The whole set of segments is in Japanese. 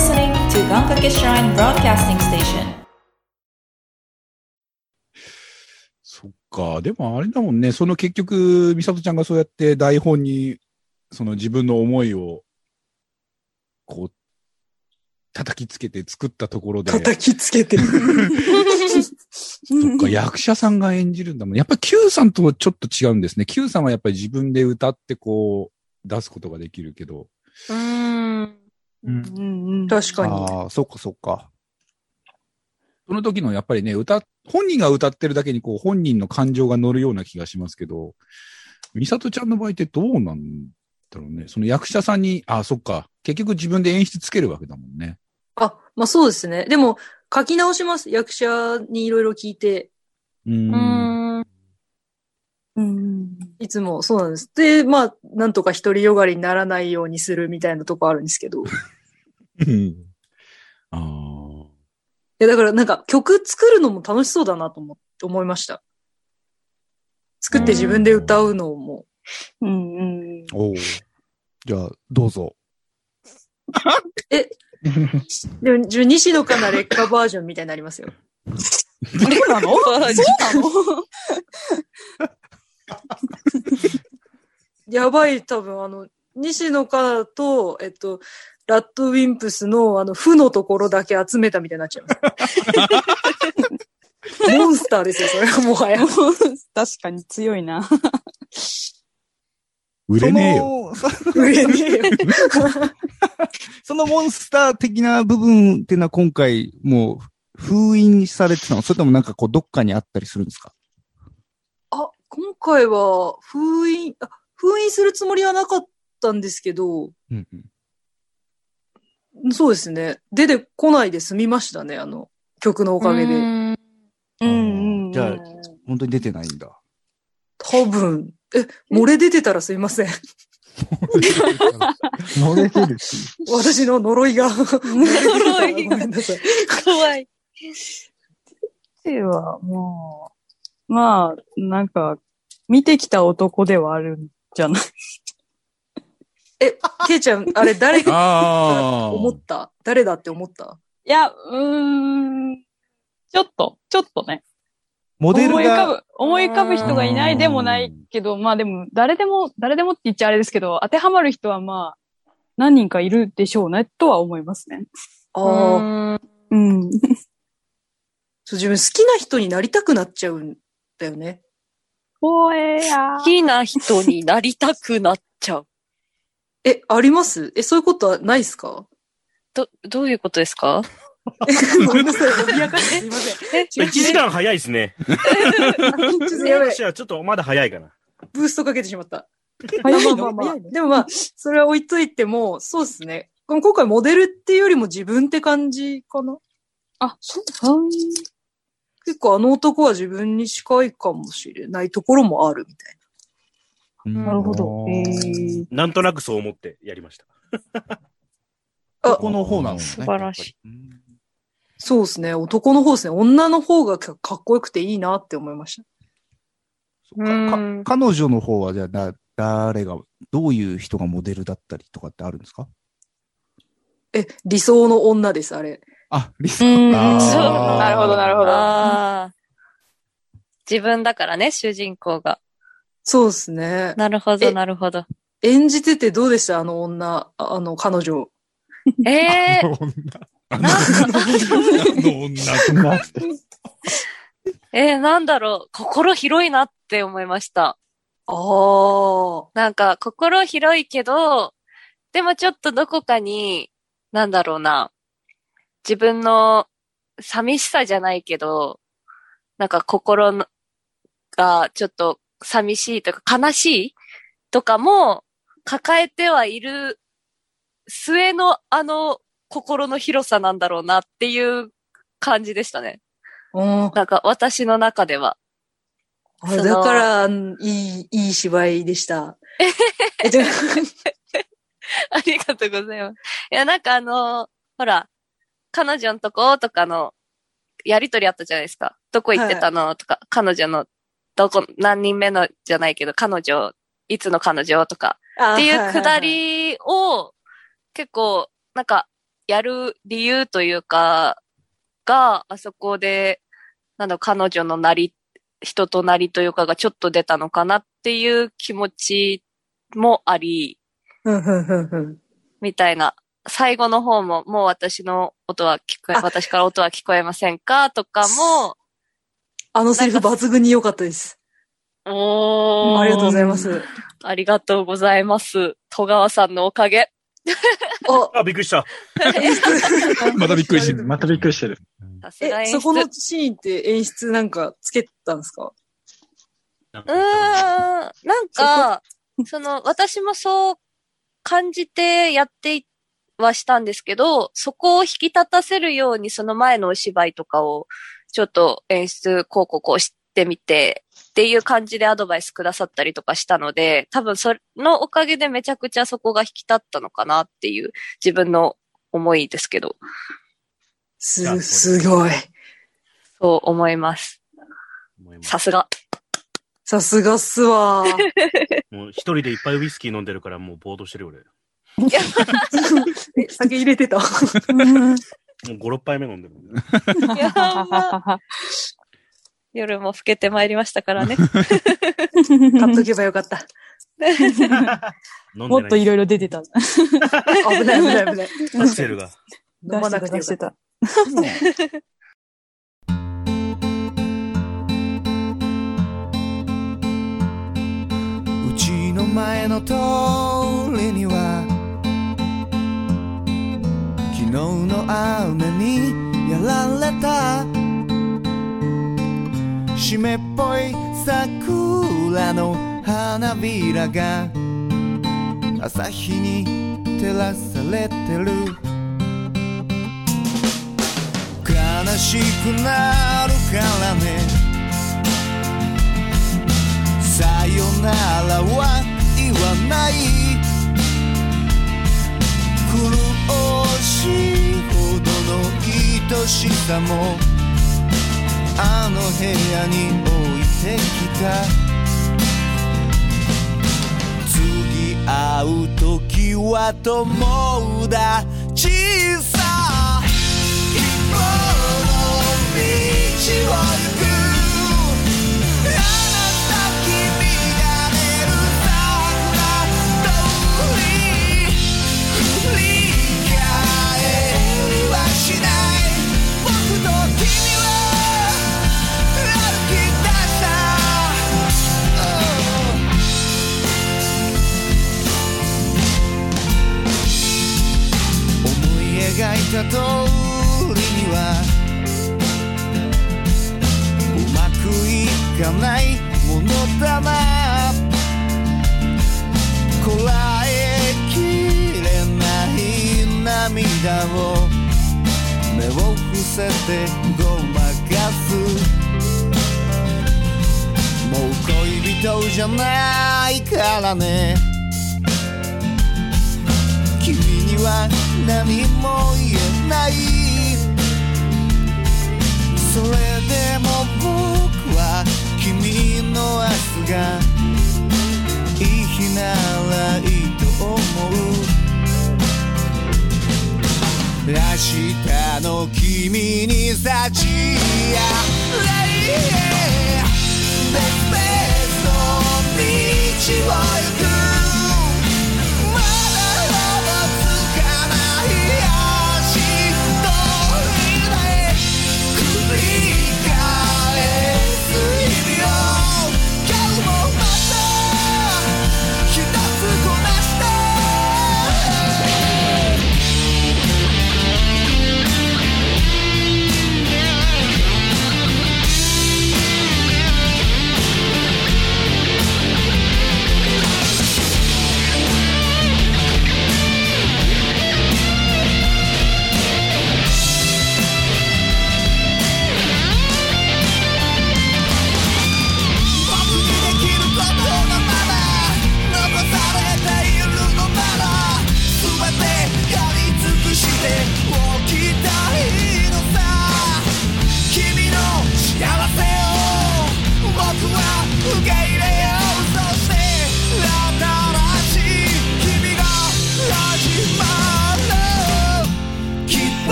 listening to Gankake Shrine Broadcasting Station. そっか。でもあれだもんね。その結局、美里ちゃんがそうやって台本に、その自分の思いを、こう、叩きつけて作ったところで。叩きつけてる。そっか、役者さんが演じるんだもん。やっぱり Q さんとはちょっと違うんですね。Q さんはやっぱり自分で歌ってこう、出すことができるけど。うーん。うん確かに。ああ、そっかそっか。その時のやっぱりね、歌、本人が歌ってるだけにこう、本人の感情が乗るような気がしますけど、美里ちゃんの場合ってどうなんだろうね？その役者さんに、あ、そっか。結局自分で演出つけるわけだもんね。あ、まあそうですね。でも、書き直します。役者にいろいろ聞いて、うーん。いつもそうなんです。で、まあ、なんとか独りよがりにならないようにするみたいなとこあるんですけど。いうんああ。や、だからなんか曲作るのも楽しそうだなと思思いました。作って自分で歌うのも。うんうん。おお。じゃあ、どうぞ。でも、じゃあ西野カナ劣化バージョンみたいになりますよ。そうなの？そうなの やばい、多分、あの、西野カナと、えっと、ラッドウィンプスの、あの、負のところだけ集めたみたいになっちゃいます。モンスターですよ、それはもはや。確かに強いな。売れねえよ。売れねえよ。そのモンスター的な部分っていうのは今回もう封印されてたの？それともなんかこうどっかにあったりするんですか？あ、今回は封印、あ封印するつもりはなかったんですけど、うんうん。そうですね。出てこないで済みましたね、あの、曲のおかげで。うーんうんうん。じゃあ本当に出てないんだ。多分。え、漏れ出てたらすいません。乗れてるし。私の呪いが。呪いがごめんなさい。怖い。では、もう、まあ、なんか、見てきた男ではあるんじゃない？え、ケイちゃん、あれ誰が。思った？誰だって思った？いや、うーん。ちょっと、ちょっとね。モデルが、思い浮かぶ、思い浮かぶ人がいないでもないけど、まあでも、誰でも、誰でもって言っちゃあれですけど、当てはまる人はまあ、何人かいるでしょうね、とは思いますね。ああ、あ。うん。そう自分好きな人になりたくなっちゃうんだよね。ほえや好きな人になりたくなっちゃう。え、あります？え、そういうことはないですか？ど、どういうことですか？ごめんなさい、脅かしてすいません。1時間早いですね。ちょっとやばい私。はちょっとまだ早いかな。ブーストかけてしまった。早いの？まあまあまあ早いの？でもまあ、それは置いといても、そうですね。今回モデルっていうよりも自分って感じかな？あ、そう、結構あの男は自分に近いかもしれないところもあるみたいなるほど。えー、なんとなくそう思ってやりました。あこの方なのね。素晴らしい。そうですね。男の方ですね。女の方がかかっこよくていいなって思いました。彼女の方はじゃあだ、誰が、どういう人がモデルだったりとかってあるんですか？え、理想の女です、あれ。あ、リスうんあーそうなるほど、なるほど。自分だからね、主人公が。そうですね。なるほど、えなるほど。演じててどうでした？あの女、ああの彼女。ええあのなんか、女。えー、なんだろう、心広いなって思いました。ああ。なんか、心広いけど、でもちょっとどこかに、なんだろうな、自分の寂しさじゃないけど、なんか心のがちょっと寂しいとか悲しいとかも抱えてはいる末のあの心の広さなんだろうなっていう感じでしたね。うんなんか私の中では。だから、いい、いい芝居でした。ありがとうございます。いや、なんかあのほら、彼女のとことかの、やりとりあったじゃないですか。どこ行ってたの？とか、彼女の、どこ、何人目のじゃないけど、彼女、いつの彼女とか、あっていうくだ。りを、結構、なんか、やる理由というか、が、あそこで、なんだ、彼女のなり、人となりというかがちょっと出たのかなっていう気持ちもあり。みたいな。最後の方も、もう私の音は聞こえ、あ私から音は聞こえませんかとかも、あのセリフ抜群に良かったです。おー。ありがとうございます。ありがとうございます。戸川さんのおかげ。あ、あ、びっくりした。またびっくりしてる。またびっくりしてる。え。そこのシーンって演出なんかつけたんですか？なんうーん、なんか、その、私もそう感じてやっていはしたんですけど、そこを引き立たせるようにその前のお芝居とかをちょっと演出こうこうこうしてみてっていう感じでアドバイスくださったりとかしたので、多分そのおかげでめちゃくちゃそこが引き立ったのかなっていう自分の思いですけど、す、すごい。そう思います。さすが。さすがっすわ。もう一人でいっぱいウイスキー飲んでるからもうボードしてるよ俺。え酒入れてた。もう5、6杯目飲んでる。や ば夜も更けてまいりましたからね。買っとけばよかった。もっといろいろ出てた。危ない危ない危ない。アクセルが。飲まなくてよかった。うちの前の通りには昨日の雨にやられた。湿っぽい桜の花びらが朝日に照らされてる。悲しくなるからね。さよならは言わない。苦しいほどの愛しさもあの部屋に置いてきた。次会う時は友達さ一歩の道を描いた通りにはうまくいかないものだなこらえきれない涙を目を伏せてごまかすもう恋人じゃないからね。は何も言えないそれでも僕は君の明日がいい日ならいいと思う明日の君に幸あれベスベスの道を行く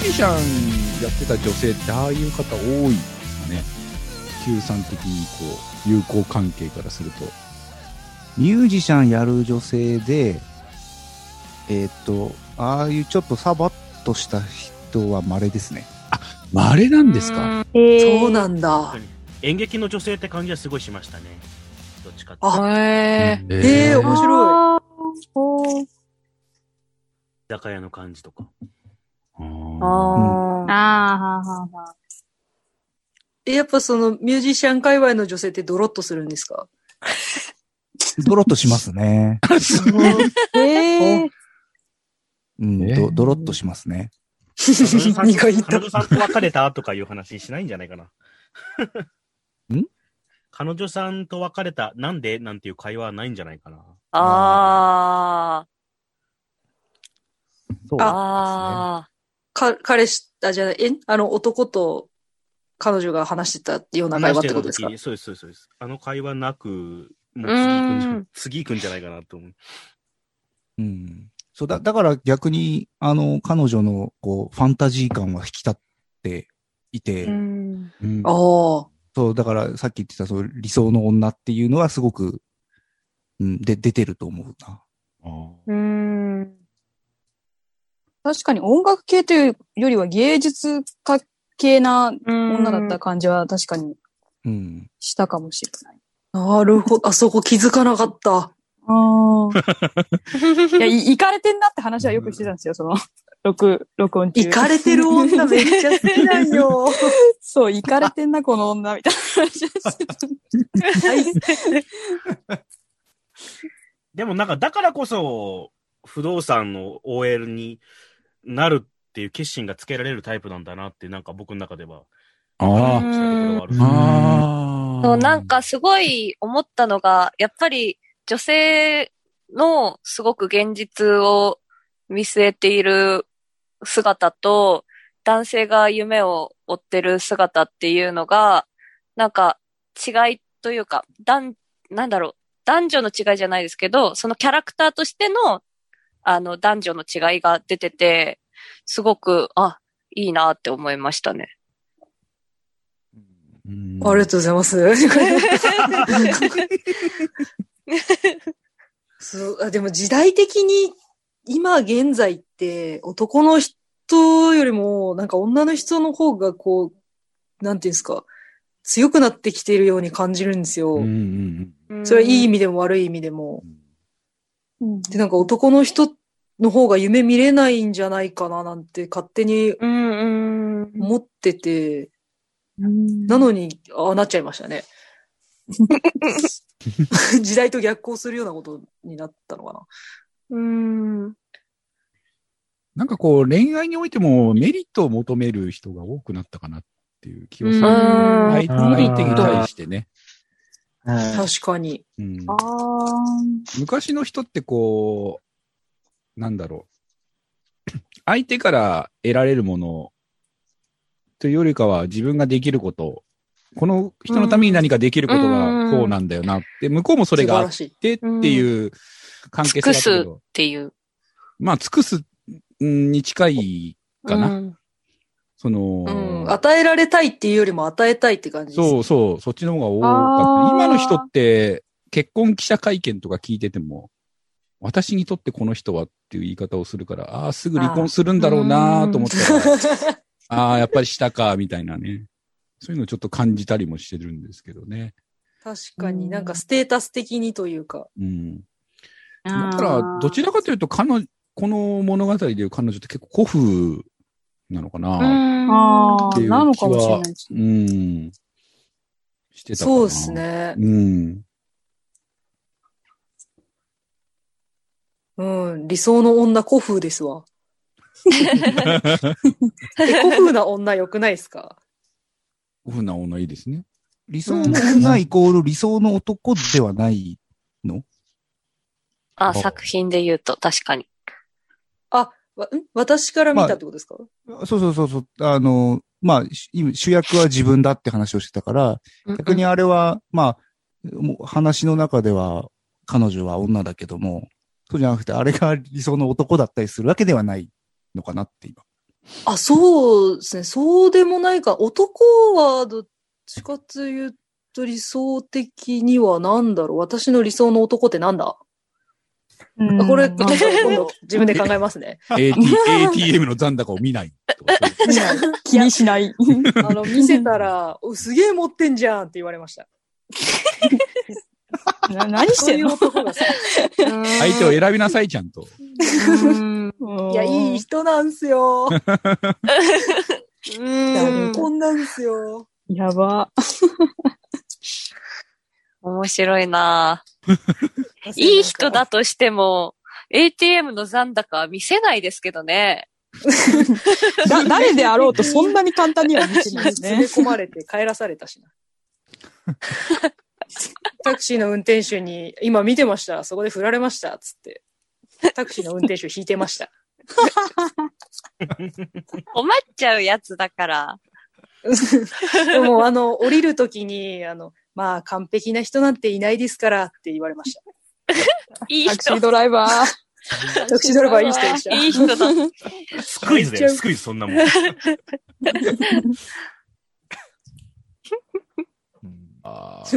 シャンやってた女性ってああいう方多いんですかね。Q さん的にこう、友好関係からすると。ミュージシャンやる女性で、えーっと、ああいうちょっとサバッとした人は稀ですね。稀なんですか？えーそうなんだ。演劇の女性って感じはすごいしましたね。どっちかって。あへーええ面白い。居酒屋の感じとか。あーあーあー、はーはーはーえ、やっぱそのミュージシャン界隈の女性ってドロッとするんですか？ドロッとしますね。えー、うん、えどドロッとしますね。何が言った彼女さんと別れたとかいう話しないんじゃないかな。ん？彼女さんと別れた、なんでなんていう会話はないんじゃないかな。あそうー。あか、彼氏、あ、じゃあ、え、あの男と彼女が話してたような会話ってことですか？そうです、そうです、そうです。あの会話なく、もう次行くんじうゃん、次行くんじゃないかなと思う。うん。そうだ、だから逆に、あの、彼女の、こう、ファンタジー感は引き立っていて、ー。うん。うんああ。そう、だからさっき言ってた、そう、理想の女っていうのはすごく、うん、で、出てると思うな。あーうん。確かに音楽系というよりは芸術家系な女だった感じは確かにうん。したかもしれない。なるほど。あそこ気づかなかった。ああ。いや、い、いかれてんなって話はよくしてたんですよ、その、録、録音中。行かれてる女めっちゃ好きなんよ。そう、いかれてんな、この女、みたいな話をしてた。でもなんか、だからこそ、不動産の OL になるっていう決心がつけられるタイプなんだなって、なんか僕の中では、ああそう、なんかすごい思ったのが、やっぱり女性のすごく現実を見据えている姿と、男性が夢を追ってる姿っていうのが、なんか違いというか、男、なんだろう、男女の違いじゃないですけど、そのキャラクターとしての、あの、男女の違いが出てて、すごく、あ、いいなって思いましたね。うんありがとうございます。そうあでも時代的に今現在って男の人よりもなんか女の人の方がこう、なんていうんですか、強くなってきているように感じるんですよ。うんうんそれはいい意味でも悪い意味でも。うんで、なんか男の人の方が夢見れないんじゃないかななんて勝手に。思ってて、なのに、ああなっちゃいましたね。時代と逆行するようなことになったのかな。うん。なんかこう、恋愛においてもメリットを求める人が多くなったかなっていう気はする。相手に対してね。確かに。うん。昔の人ってこう、なんだろう。相手から得られるものというよりかは自分ができること、この人のために何かできることがこうなんだよなって、向こうもそれがあっ。てっていう関係性だけど、っていう。まあ尽くすんに近いかな。うんその、うん。与えられたいっていうよりも与えたいって感じです。そうそう、そっちの方が多かった。今の人って結婚記者会見とか聞いてても、私にとってこの人はっていう言い方をするから、ああー、すぐ離婚するんだろうなと思ったら、あ あー、やっぱりしたか、みたいなね。そういうのをちょっと感じたりもしてるんですけどね。確かになんかステータス的にというか。うん。だから、どちらかというと、彼女、この物語でいう彼女って結構古風なのかな、ああ、っていうなのかもしれないですね。うん。してたかな。そうです。ね。うん。うん。理想の女古風ですわ。え古風な女良くないですか？古風な女いいですね。理想の女イコール理想の男ではないの？あ、作品で言うと、確かに。あ、わん？私から見たってことですか、そうそうそうそう。あの、まあ、主役は自分だって話をしてたから、逆にあれは、まあ、もう話の中では彼女は女だけども、そうじゃなくて、あれが理想の男だったりするわけではないのかなって今。あ、そうですね。そうでもないか。男はどっちかというと理想的にはなんだろう。私の理想の男ってなんだ、これ、まあ今度自分で考えますね。AT ATM の残高を見ない気にしない。あの、見せたら、おすげえ持ってんじゃんって言われました。な何してんの？相手を選びなさい、ちゃんと。うん。いや、いい人なんすよ。うん。こんなんすよ。やば。面白いないい人だとしても、ATM の残高は見せないですけどね。だ、誰であろうとそんなに簡単には見せないですね。連れ込まれて帰らされたしな。タクシーの運転手に、今見てました。そこで振られました。つって。タクシーの運転手引いてました。困っちゃうやつだから。でも、あの、降りるときに、あの、まあ、完璧な人なんていないですからって言われました。いい人タクシー。ドライバー。タクシードライバーいい人でした。いい人だ。スクイズだよ、スクイズ、そんなもん。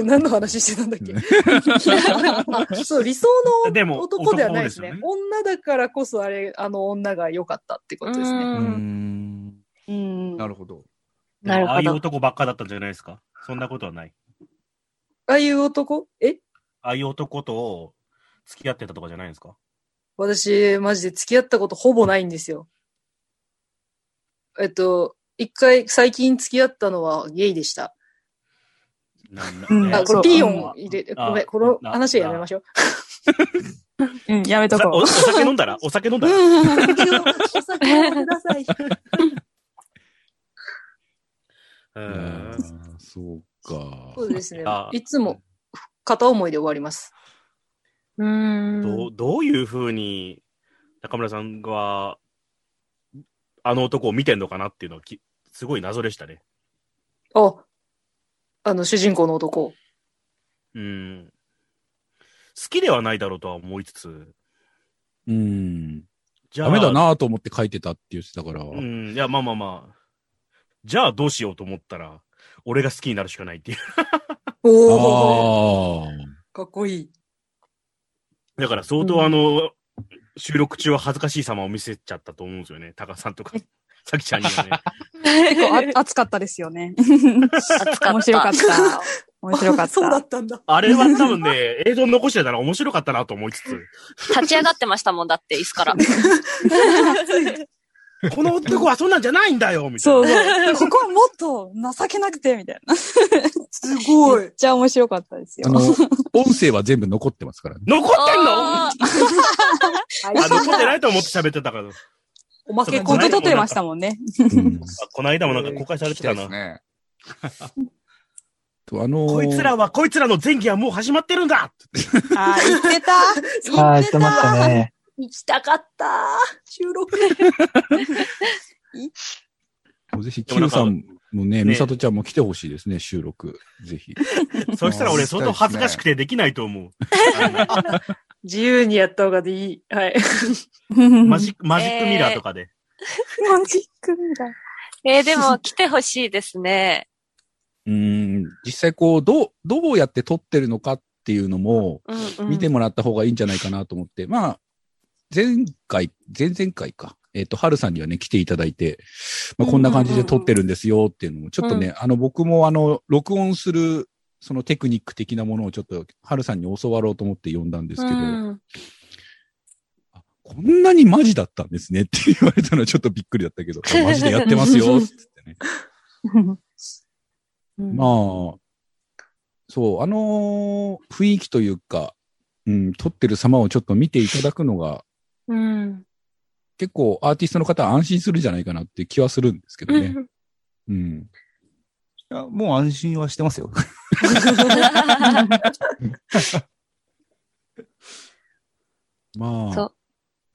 何の話してたんだっけ？あそう、理想でもの男ではないですね。男です女だからこそあれ、あの女が良かったってことですね。うん。なるほど。なるほどああいう男ばっかだったんじゃないですか？そんなことはない。ああいう男？え？ああいう男と付き合ってたとかじゃないんですか？私、マジで付き合ったことほぼないんですよ。えっと、一回、最近付き合ったのはゲイでした。なんうんあ、これピーヨン入れ、あごめん、このあ話はやめましょう。うん、やめとこさおお酒飲んだら？お酒飲んだら？う。お酒をください。う あんーそうか。そうですねあ。いつも片思いで終わります。うん。どうどういうふうに中村さんがあの男を見てんのかなっていうのはきすごい謎でしたね。あ、あの主人公の男。うん。好きではないだろうとは思いつつ、うん。じゃあ。ダメだ。なと思って書いてたって言ってたから。うん。いや、まあまあまあ。じゃあどうしようと思ったら、俺が好きになるしかないっていう。おー、ああ。かっこいい。だから相当あの、収録中は恥ずかしい様を見せちゃったと思うんですよね。タカさんとか、さきちゃんにはね。結構あ 熱かったですよね。熱かった。面白かった。面白かった。そうだったんだ。あれは多分ね、映像残してたら面白かったなと思いつつ、立ち上がってましたもんだって、椅子から。この男はそんなんじゃないんだよみたいそうな。そう。ここはもっと情けなくて、みたいな。すごいめっ。ちゃ面白かったですよあ。の、音声は全部残ってますからね。残ってんの？あ、残ってないと思って喋ってたから。おまけコント撮ってましたもんね。うんあこの間もなんか公開されてたな。あのーこいつらは、こいつらの前期はもう始まってるんだあー、言ってた。ああ、言ってましたね。行きたかった。収録。ぜひ、Q かさんもね、ねみさとちゃんも来てほしいですね、収録。ぜひ。そしたら俺相当恥ずかしくてできないと思う。自由にやった方がいい。はい。マジック、マジックミラーとかで。マジックミラー。えーでも来てほしいですね。うん、実際こう、どう、どうやって撮ってるのかっていうのも、うんうん、見てもらった方がいいんじゃないかなと思って、まあ、前回、前々回か。えっ、と、春さんにはね、来ていただいて、まあ、こんな感じで撮ってるんですよっていうのも、ちょっとね、あの、僕もあの、録音する、そのテクニック的なものをちょっと、春さんに教わろうと思って呼んだんですけど、うんあこんなにマジだったんですねって言われたのはちょっとびっくりだったけど、あ マジでやってますよ、つってね。まあ、そう、あのー雰囲気というか、うん、撮ってる様をちょっと見ていただくのが、うん。結構アーティストの方は安心するんじゃないかなって気はするんですけどね。うん。いやもう安心はしてますよ。まあ、そう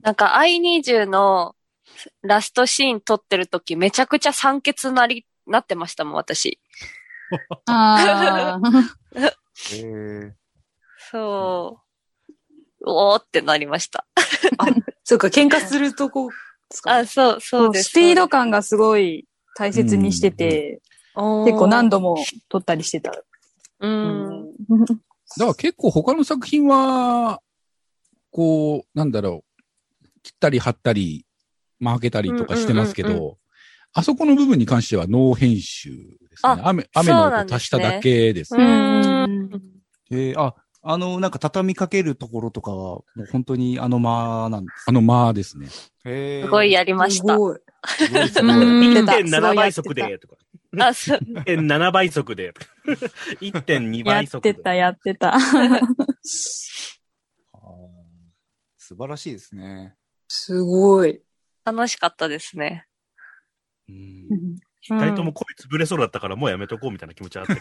なんか I20 のラストシーン撮ってる時めちゃくちゃ酸欠なり、なってましたもん、私。あー。そう。おーってなりました。そうか、喧嘩するとこ、あ、そう、そうです。スピード感がすごい大切にしてて、結構何度も撮ったりしてた。うん。だから結構他の作品は、こう、なんだろう、切ったり貼ったり、負けたりとかしてますけど、あそこの部分に関してはノー編集ですね。あ雨、雨の音足しただけですうね。ん。えーあ、あの、なんか畳みかけるところとかは、もう本当にあの間なんです。あの間ですね。へすごいやりました。すごい。すごいすごい。うん1.7倍速で、とか。あ、そう。1.7倍速で、1.2やっ倍速で。てた、やってた。素晴らしいですね。すごい。楽しかったですね。うん二人とも声潰れそうだったからもうやめとこうみたいな気持ちあって。ええ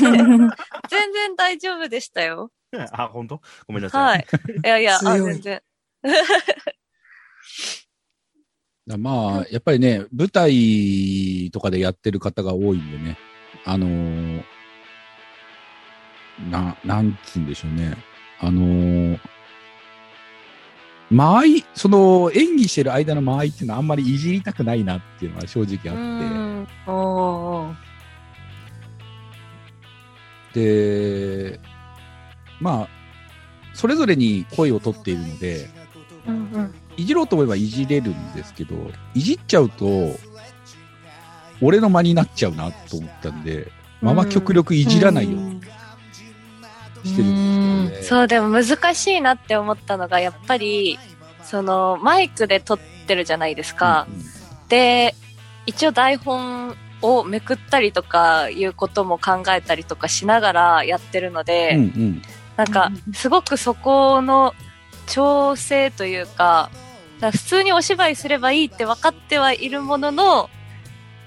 全然大丈夫でしたよ。あ、本当？ごめんなさい。はい。いやいや、あ、全然。だまあ、やっぱりね、舞台とかでやってる方が多いんでね、あのーな、なんつうんでしょうね。あのー間合い、その演技してる間の間合いっていうのはあんまりいじりたくないなっていうのは正直うあって。で、まあ、それぞれに声を取っているので、うんうん。いじろうと思えばいじれるんですけど、いじっちゃうと、俺の間になっちゃうなと思ったんで、まあまあ極力いじらないようにしてるんですけどね。そう、でも難しいなって思ったのが、やっぱり、その、マイクで撮ってるじゃないですか。うんうんで、一応台本をめくったりとかいうことも考えたりとかしながらやってるので、うんうんなんか、すごくそこの調整というか、だから普通にお芝居すればいいって分かってはいるものの、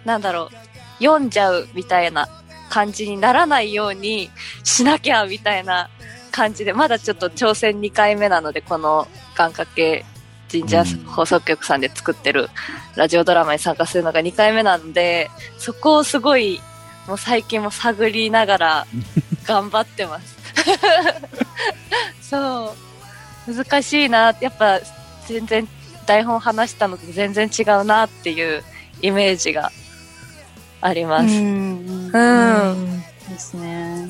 なんだろう、読んじゃうみたいな感じにならないようにしなきゃみたいな感じで、まだちょっと挑戦2回目なので、この願掛け神社放送局さんで作ってるラジオドラマに参加するのが2回目なんで、そこをすごい、もう最近も探りながら 頑張ってます。そう。難しいな。やっぱ全然台本話したのと全然違うなっていうイメージがあります。うん。ですね。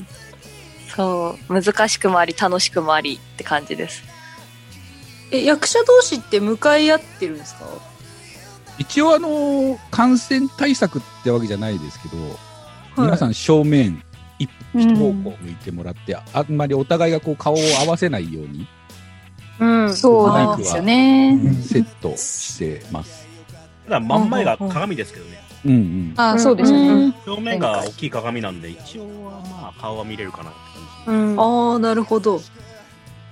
そう。難しくもあり楽しくもありって感じです。え、役者同士って向かい合ってるん。ですか一応あの、感染対策ってわけじゃないですけど、皆さん。正面一一方向向いてもらって、あん。まりお互いがこう顔を合わせないようにうん。そうなん。ですよね。セットしてます。ただ真ん。前が鏡ですけどね。うんうん。あそうですね。表面が大きい顔なんで、一応はまあ顔は見れるかなって感じ。うん。ああ、なるほど。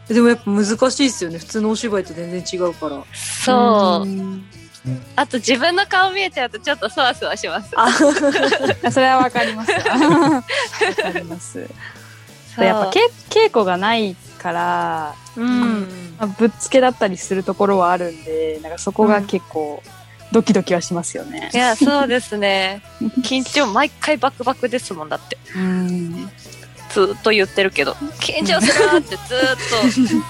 でもやっぱ難しいですよね。普通のお芝居と全然違うから。そう。んあと自分の顔見えちゃうとちょっとそわそわします。それはわかります。わかります。やっぱけ稽古がないから、うん。まあぶっつけだったりするところはあるんで、なんかそこが結構ドキドキはしますよねい。や、そうですね。緊張毎回バクバクですもんだって。うん。ずっと言ってるけど。緊張するってずっと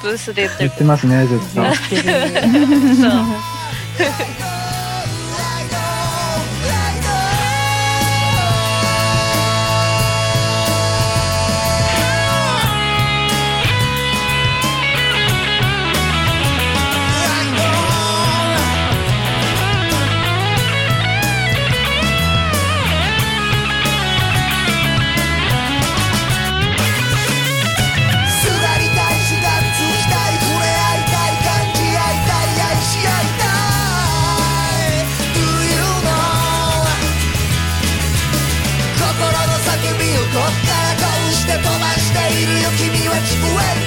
ブースで言ってる言ってますね、ずっと。much away.